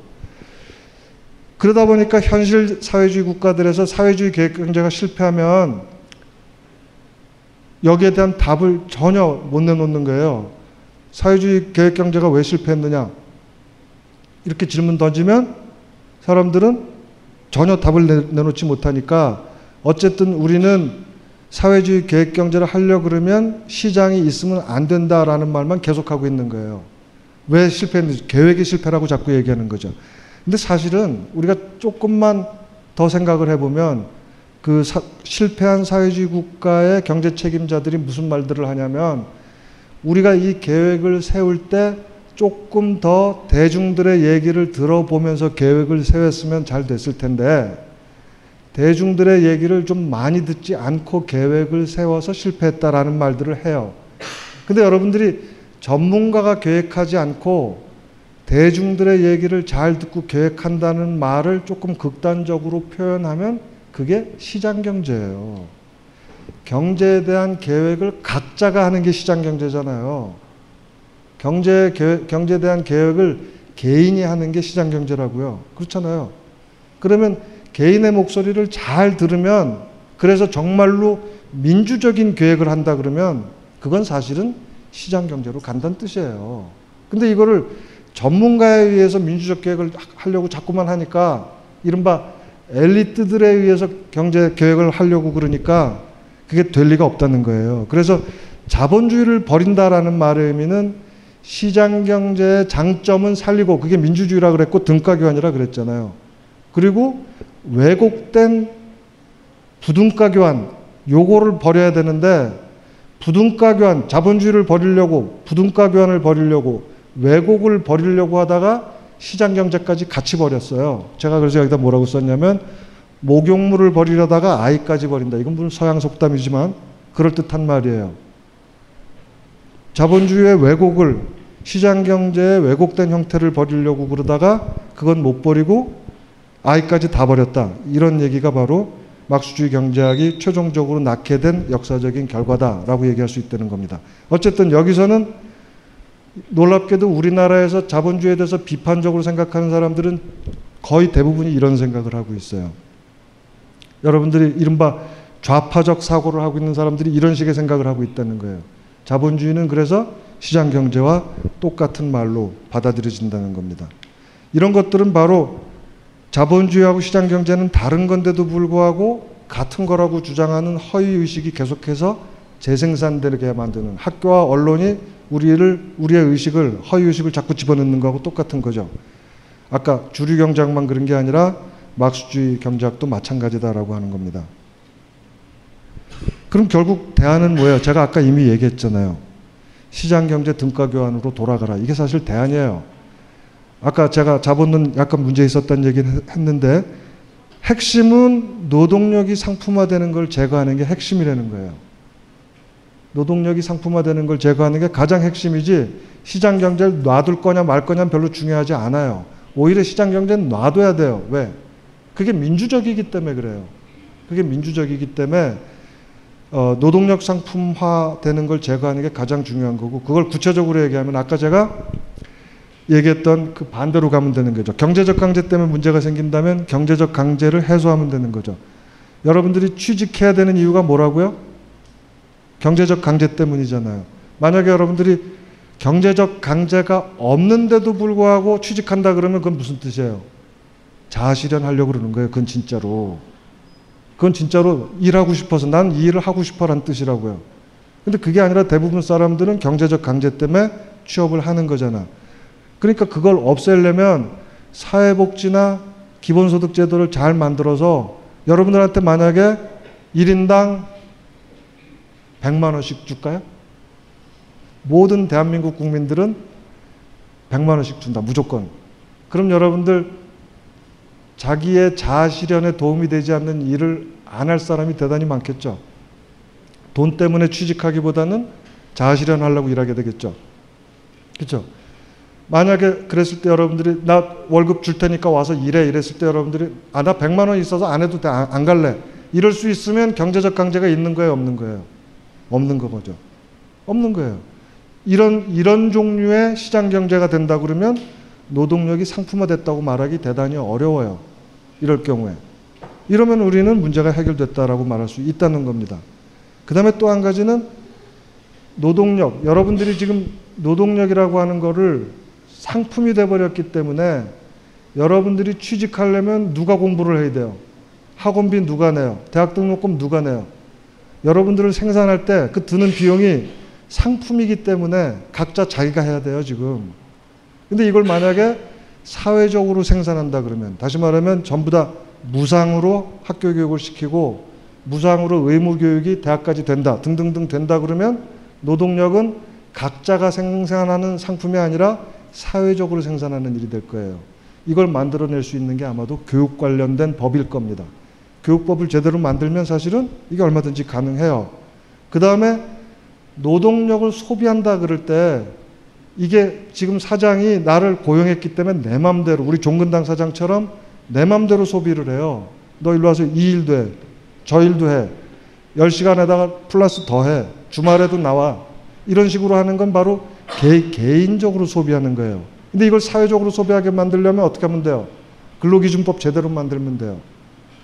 그러다 보니까 현실 사회주의 국가들에서 사회주의 계획 경제가 실패하면 여기에 대한 답을 전혀 못 내놓는 거예요. 사회주의 계획 경제가 왜 실패했느냐? 이렇게 질문 던지면 사람들은 전혀 답을 내, 내놓지 못하니까 어쨌든 우리는 사회주의 계획 경제를 하려 그러면 시장이 있으면 안 된다라는 말만 계속하고 있는 거예요. 왜 실패했는지 계획이 실패라고 자꾸 얘기하는 거죠. 근데 사실은 우리가 조금만 더 생각을 해보면 그 사, 실패한 사회주의 국가의 경제 책임자들이 무슨 말들을 하냐면 우리가 이 계획을 세울 때 조금 더 대중들의 얘기를 들어보면서 계획을 세웠으면 잘 됐을 텐데 대중들의 얘기를 좀 많이 듣지 않고 계획을 세워서 실패했다라는 말들을 해요. 근데 여러분들이 전문가가 계획하지 않고 대중들의 얘기를 잘 듣고 계획한다는 말을 조금 극단적으로 표현하면 그게 시장 경제예요. 경제에 대한 계획을 각자가 하는 게 시장 경제잖아요. 경제 경제에 대한 계획을 개인이 하는 게 시장 경제라고요. 그렇잖아요. 그러면 개인의 목소리를 잘 들으면 그래서 정말로 민주적인 계획을 한다 그러면 그건 사실은 시장 경제로 간다는 뜻이에요. 근데 이거를 전문가에 의해서 민주적 계획을 하려고 자꾸만 하니까 이른바 엘리트들에 의해서 경제 계획을 하려고 그러니까 그게 될 리가 없다는 거예요. 그래서 자본주의를 버린다라는 말의 의미는 시장 경제의 장점은 살리고 그게 민주주의라 그랬고 등가 교환이라 그랬잖아요. 그리고 왜곡된 부등가 교환 요거를 버려야 되는데 부등가 교환 자본주의를 버리려고 부등가 교환을 버리려고 왜곡을 버리려고 하다가 시장 경제까지 같이 버렸어요. 제가 그래서 여기다 뭐라고 썼냐면 목욕물을 버리려다가 아이까지 버린다. 이건 무슨 서양 속담이지만 그럴 듯한 말이에요. 자본주의의 왜곡을 시장 경제의 왜곡된 형태를 버리려고 그러다가 그건 못 버리고 아이까지 다 버렸다. 이런 얘기가 바로 막수주의 경제학이 최종적으로 낳게 된 역사적인 결과다라고 얘기할 수 있다는 겁니다. 어쨌든 여기서는 놀랍게도 우리나라에서 자본주의에 대해서 비판적으로 생각하는 사람들은 거의 대부분이 이런 생각을 하고 있어요. 여러분들이 이른바 좌파적 사고를 하고 있는 사람들이 이런 식의 생각을 하고 있다는 거예요. 자본주의는 그래서 시장 경제와 똑같은 말로 받아들여진다는 겁니다. 이런 것들은 바로 자본주의하고 시장 경제는 다른 건데도 불구하고 같은 거라고 주장하는 허위 의식이 계속해서 재생산되게 만드는 학교와 언론이 우리를 우리의 의식을 허위 의식을 자꾸 집어넣는 거하고 똑같은 거죠. 아까 주류 경제학만 그런 게 아니라 막수주의 경제학도 마찬가지다라고 하는 겁니다. 그럼 결국 대안은 뭐예요? 제가 아까 이미 얘기했잖아요. 시장 경제 등가 교환으로 돌아가라. 이게 사실 대안이에요. 아까 제가 자본론 약간 문제 있었다는 얘기를 했는데 핵심은 노동력이 상품화되는 걸 제거하는 게 핵심이라는 거예요. 노동력이 상품화되는 걸 제거하는 게 가장 핵심이지 시장 경제를 놔둘 거냐 말 거냐 별로 중요하지 않아요. 오히려 시장 경제는 놔둬야 돼요. 왜? 그게 민주적이기 때문에 그래요. 그게 민주적이기 때문에 어, 노동력 상품화 되는 걸 제거하는 게 가장 중요한 거고 그걸 구체적으로 얘기하면 아까 제가 얘기했던 그 반대로 가면 되는 거죠. 경제적 강제 때문에 문제가 생긴다면 경제적 강제를 해소하면 되는 거죠. 여러분들이 취직해야 되는 이유가 뭐라고요? 경제적 강제 때문이잖아요. 만약에 여러분들이 경제적 강제가 없는데도 불구하고 취직한다 그러면 그건 무슨 뜻이에요? 자아실현 하려고 그러는 거예요. 그건 진짜로. 그건 진짜로 일하고 싶어서 난 이 일을 하고 싶어라는 뜻이라고요. 근데 그게 아니라 대부분 사람들은 경제적 강제 때문에 취업을 하는 거잖아. 그러니까 그걸 없애려면 사회복지나 기본소득 제도를 잘 만들어서 여러분들한테 만약에 1인당 100만 원씩 줄까요? 모든 대한민국 국민들은 100만 원씩 준다. 무조건. 그럼 여러분들 자기의 자아 실현에 도움이 되지 않는 일을 안 할 사람이 대단히 많겠죠. 돈 때문에 취직하기보다는 자아 실현하려고 일하게 되겠죠. 그렇죠? 만약에 그랬을 때 여러분들이 나 월급 줄 테니까 와서 일해 이랬을 때 여러분들이 아 나 100만 원 있어서 안 해도 돼. 안, 안 갈래. 이럴 수 있으면 경제적 강제가 있는 거예요, 없는 거예요? 없는 거죠. 없는 거예요. 이런 이런 종류의 시장 경제가 된다 그러면 노동력이 상품화됐다고 말하기 대단히 어려워요. 이럴 경우에 이러면 우리는 문제가 해결됐다라고 말할 수 있다는 겁니다. 그 다음에 또 한 가지는 노동력 여러분들이 지금 노동력이라고 하는 거를 상품이 돼 버렸기 때문에 여러분들이 취직하려면 누가 공부를 해야 돼요? 학원비 누가 내요? 대학 등록금 누가 내요? 여러분들을 생산할 때 그 드는 비용이 상품이기 때문에 각자 자기가 해야 돼요, 지금. 근데 이걸 만약에 사회적으로 생산한다 그러면 다시 말하면 전부 다 무상으로 학교 교육을 시키고 무상으로 의무 교육이 대학까지 된다 등등등 된다 그러면 노동력은 각자가 생산하는 상품이 아니라 사회적으로 생산하는 일이 될 거예요. 이걸 만들어낼 수 있는 게 아마도 교육 관련된 법일 겁니다. 교육법을 제대로 만들면 사실은 이게 얼마든지 가능해요. 그 다음에 노동력을 소비한다 그럴 때 이게 지금 사장이 나를 고용했기 때문에 내 맘대로 우리 종근당 사장처럼 내 맘대로 소비를 해요. 너 일로 와서 이 일도 해. 저 일도 해. 10시간에다가 플러스 더 해. 주말에도 나와. 이런 식으로 하는 건 바로 개, 개인적으로 소비하는 거예요. 근데 이걸 사회적으로 소비하게 만들려면 어떻게 하면 돼요? 근로기준법 제대로 만들면 돼요.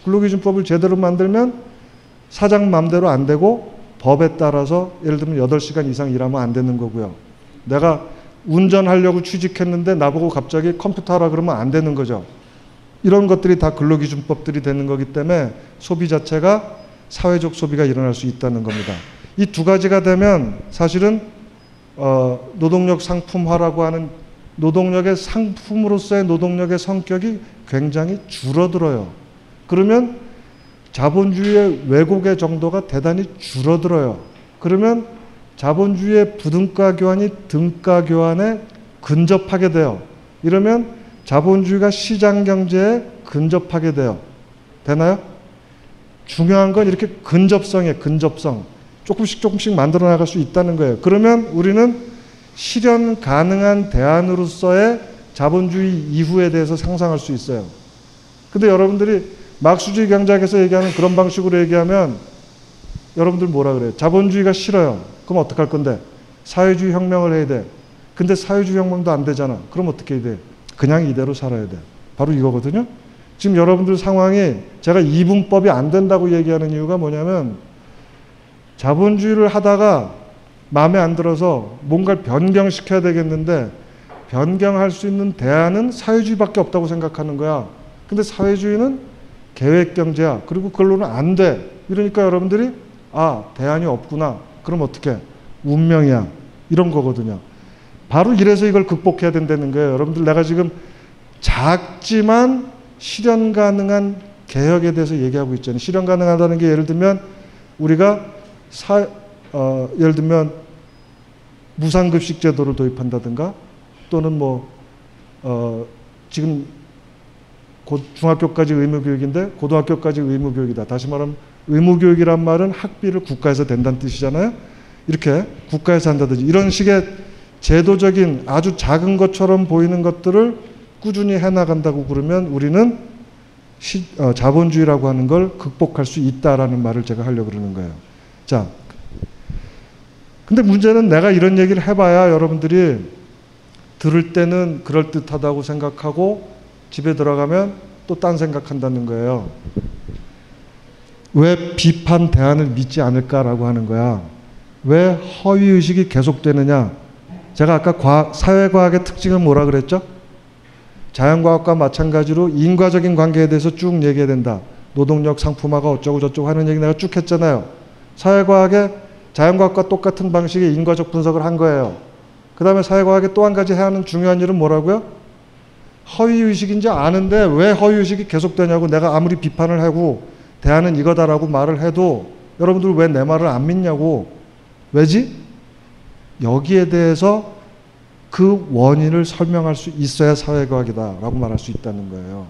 근로기준법을 제대로 만들면 사장 맘대로 안 되고 법에 따라서 예를 들면 8시간 이상 일하면 안 되는 거고요. 내가 운전하려고 취직했는데 나보고 갑자기 컴퓨터 하라 그러면 안 되는 거죠. 이런 것들이 다 근로기준법들이 되는 거기 때문에 소비 자체가 사회적 소비가 일어날 수 있다는 겁니다. 이 두 가지가 되면 사실은 어, 노동력 상품화라고 하는 노동력의 상품으로서의 노동력의 성격이 굉장히 줄어들어요. 그러면 자본주의의 왜곡의 정도가 대단히 줄어들어요. 그러면 자본주의의 부등가 교환이 등가 교환에 근접하게 돼요. 이러면 자본주의가 시장 경제에 근접하게 돼요. 되나요? 중요한 건 이렇게 근접성에 근접성. 조금씩 조금씩 만들어 나갈 수 있다는 거예요. 그러면 우리는 실현 가능한 대안으로서의 자본주의 이후에 대해서 상상할 수 있어요. 근데 여러분들이 막수주의 경제학에서 얘기하는 그런 방식으로 얘기하면 여러분들 뭐라 그래요? 자본주의가 싫어요. 그럼 어떡할 건데? 사회주의 혁명을 해야 돼. 근데 사회주의 혁명도 안 되잖아. 그럼 어떻게 해야 돼? 그냥 이대로 살아야 돼. 바로 이거거든요. 지금 여러분들 상황이 제가 이분법이 안 된다고 얘기하는 이유가 뭐냐면 자본주의를 하다가 마음에 안 들어서 뭔가를 변경시켜야 되겠는데 변경할 수 있는 대안은 사회주의밖에 없다고 생각하는 거야. 근데 사회주의는 계획 경제야. 그리고 그걸로는 안 돼. 이러니까 여러분들이 아, 대안이 없구나. 그럼 어떻게? 운명이야. 이런 거거든요. 바로 이래서 이걸 극복해야 된다는 거예요. 여러분들 내가 지금 작지만 실현 가능한 개혁에 대해서 얘기하고 있잖아요. 실현 가능하다는 게 예를 들면 우리가 사, 어, 예를 들면 무상급식 제도를 도입한다든가 또는 뭐 어, 지금 곧 중학교까지 의무교육인데 고등학교까지 의무교육이다. 다시 말하면 의무교육이란 말은 학비를 국가에서 낸다는 뜻이잖아요. 이렇게 국가에서 한다든지 이런 식의 제도적인 아주 작은 것처럼 보이는 것들을 꾸준히 해나간다고 그러면 우리는 시, 어, 자본주의라고 하는 걸 극복할 수 있다라는 말을 제가 하려고 그러는 거예요. 자, 근데 문제는 내가 이런 얘기를 해봐야 여러분들이 들을 때는 그럴듯하다고 생각하고 집에 들어가면 또 딴 생각한다는 거예요. 왜 비판 대안을 믿지 않을까라고 하는 거야. 왜 허위 의식이 계속되느냐? 제가 아까 과학, 사회과학의 특징은 뭐라 그랬죠? 자연과학과 마찬가지로 인과적인 관계에 대해서 쭉 얘기해야 된다. 노동력 상품화가 어쩌고 저쩌고 하는 얘기 내가 쭉 했잖아요. 사회과학의 자연과학과 똑같은 방식의 인과적 분석을 한 거예요. 그 다음에 사회과학의 또 한 가지 해야 하는 중요한 일은 뭐라고요? 허위의식인지 아는데 왜 허위의식이 계속되냐고 내가 아무리 비판을 하고 대안은 이거다라고 말을 해도 여러분들 왜 내 말을 안 믿냐고 왜지? 여기에 대해서 그 원인을 설명할 수 있어야 사회과학이다라고 말할 수 있다는 거예요.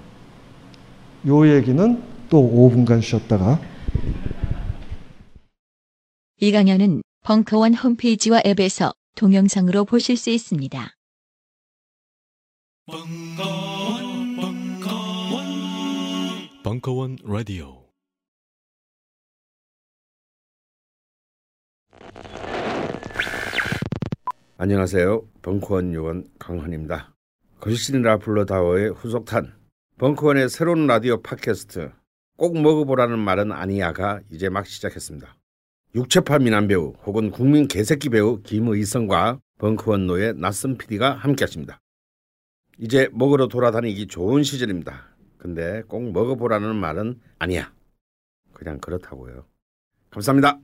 요 얘기는 또 5분간 쉬었다가 이 강연은 벙커원 홈페이지와 앱에서 동영상으로 보실 수 있습니다. 벙커원, 벙커원, 벙커원 라디오. 안녕하세요. 벙커원 요원 강헌입니다. 거실이라 불러다오의 후속탄 벙커원의 새로운 라디오 팟캐스트 꼭 먹어보라는 말은 아니야가 이제 막 시작했습니다. 육체파 미남 배우 혹은 국민 개새끼 배우 김의성과 벙커원 노의 낯선 PD가 함께하십니다. 이제 먹으러 돌아다니기 좋은 시절입니다. 근데 꼭 먹어보라는 말은 아니야. 그냥 그렇다고요. 감사합니다.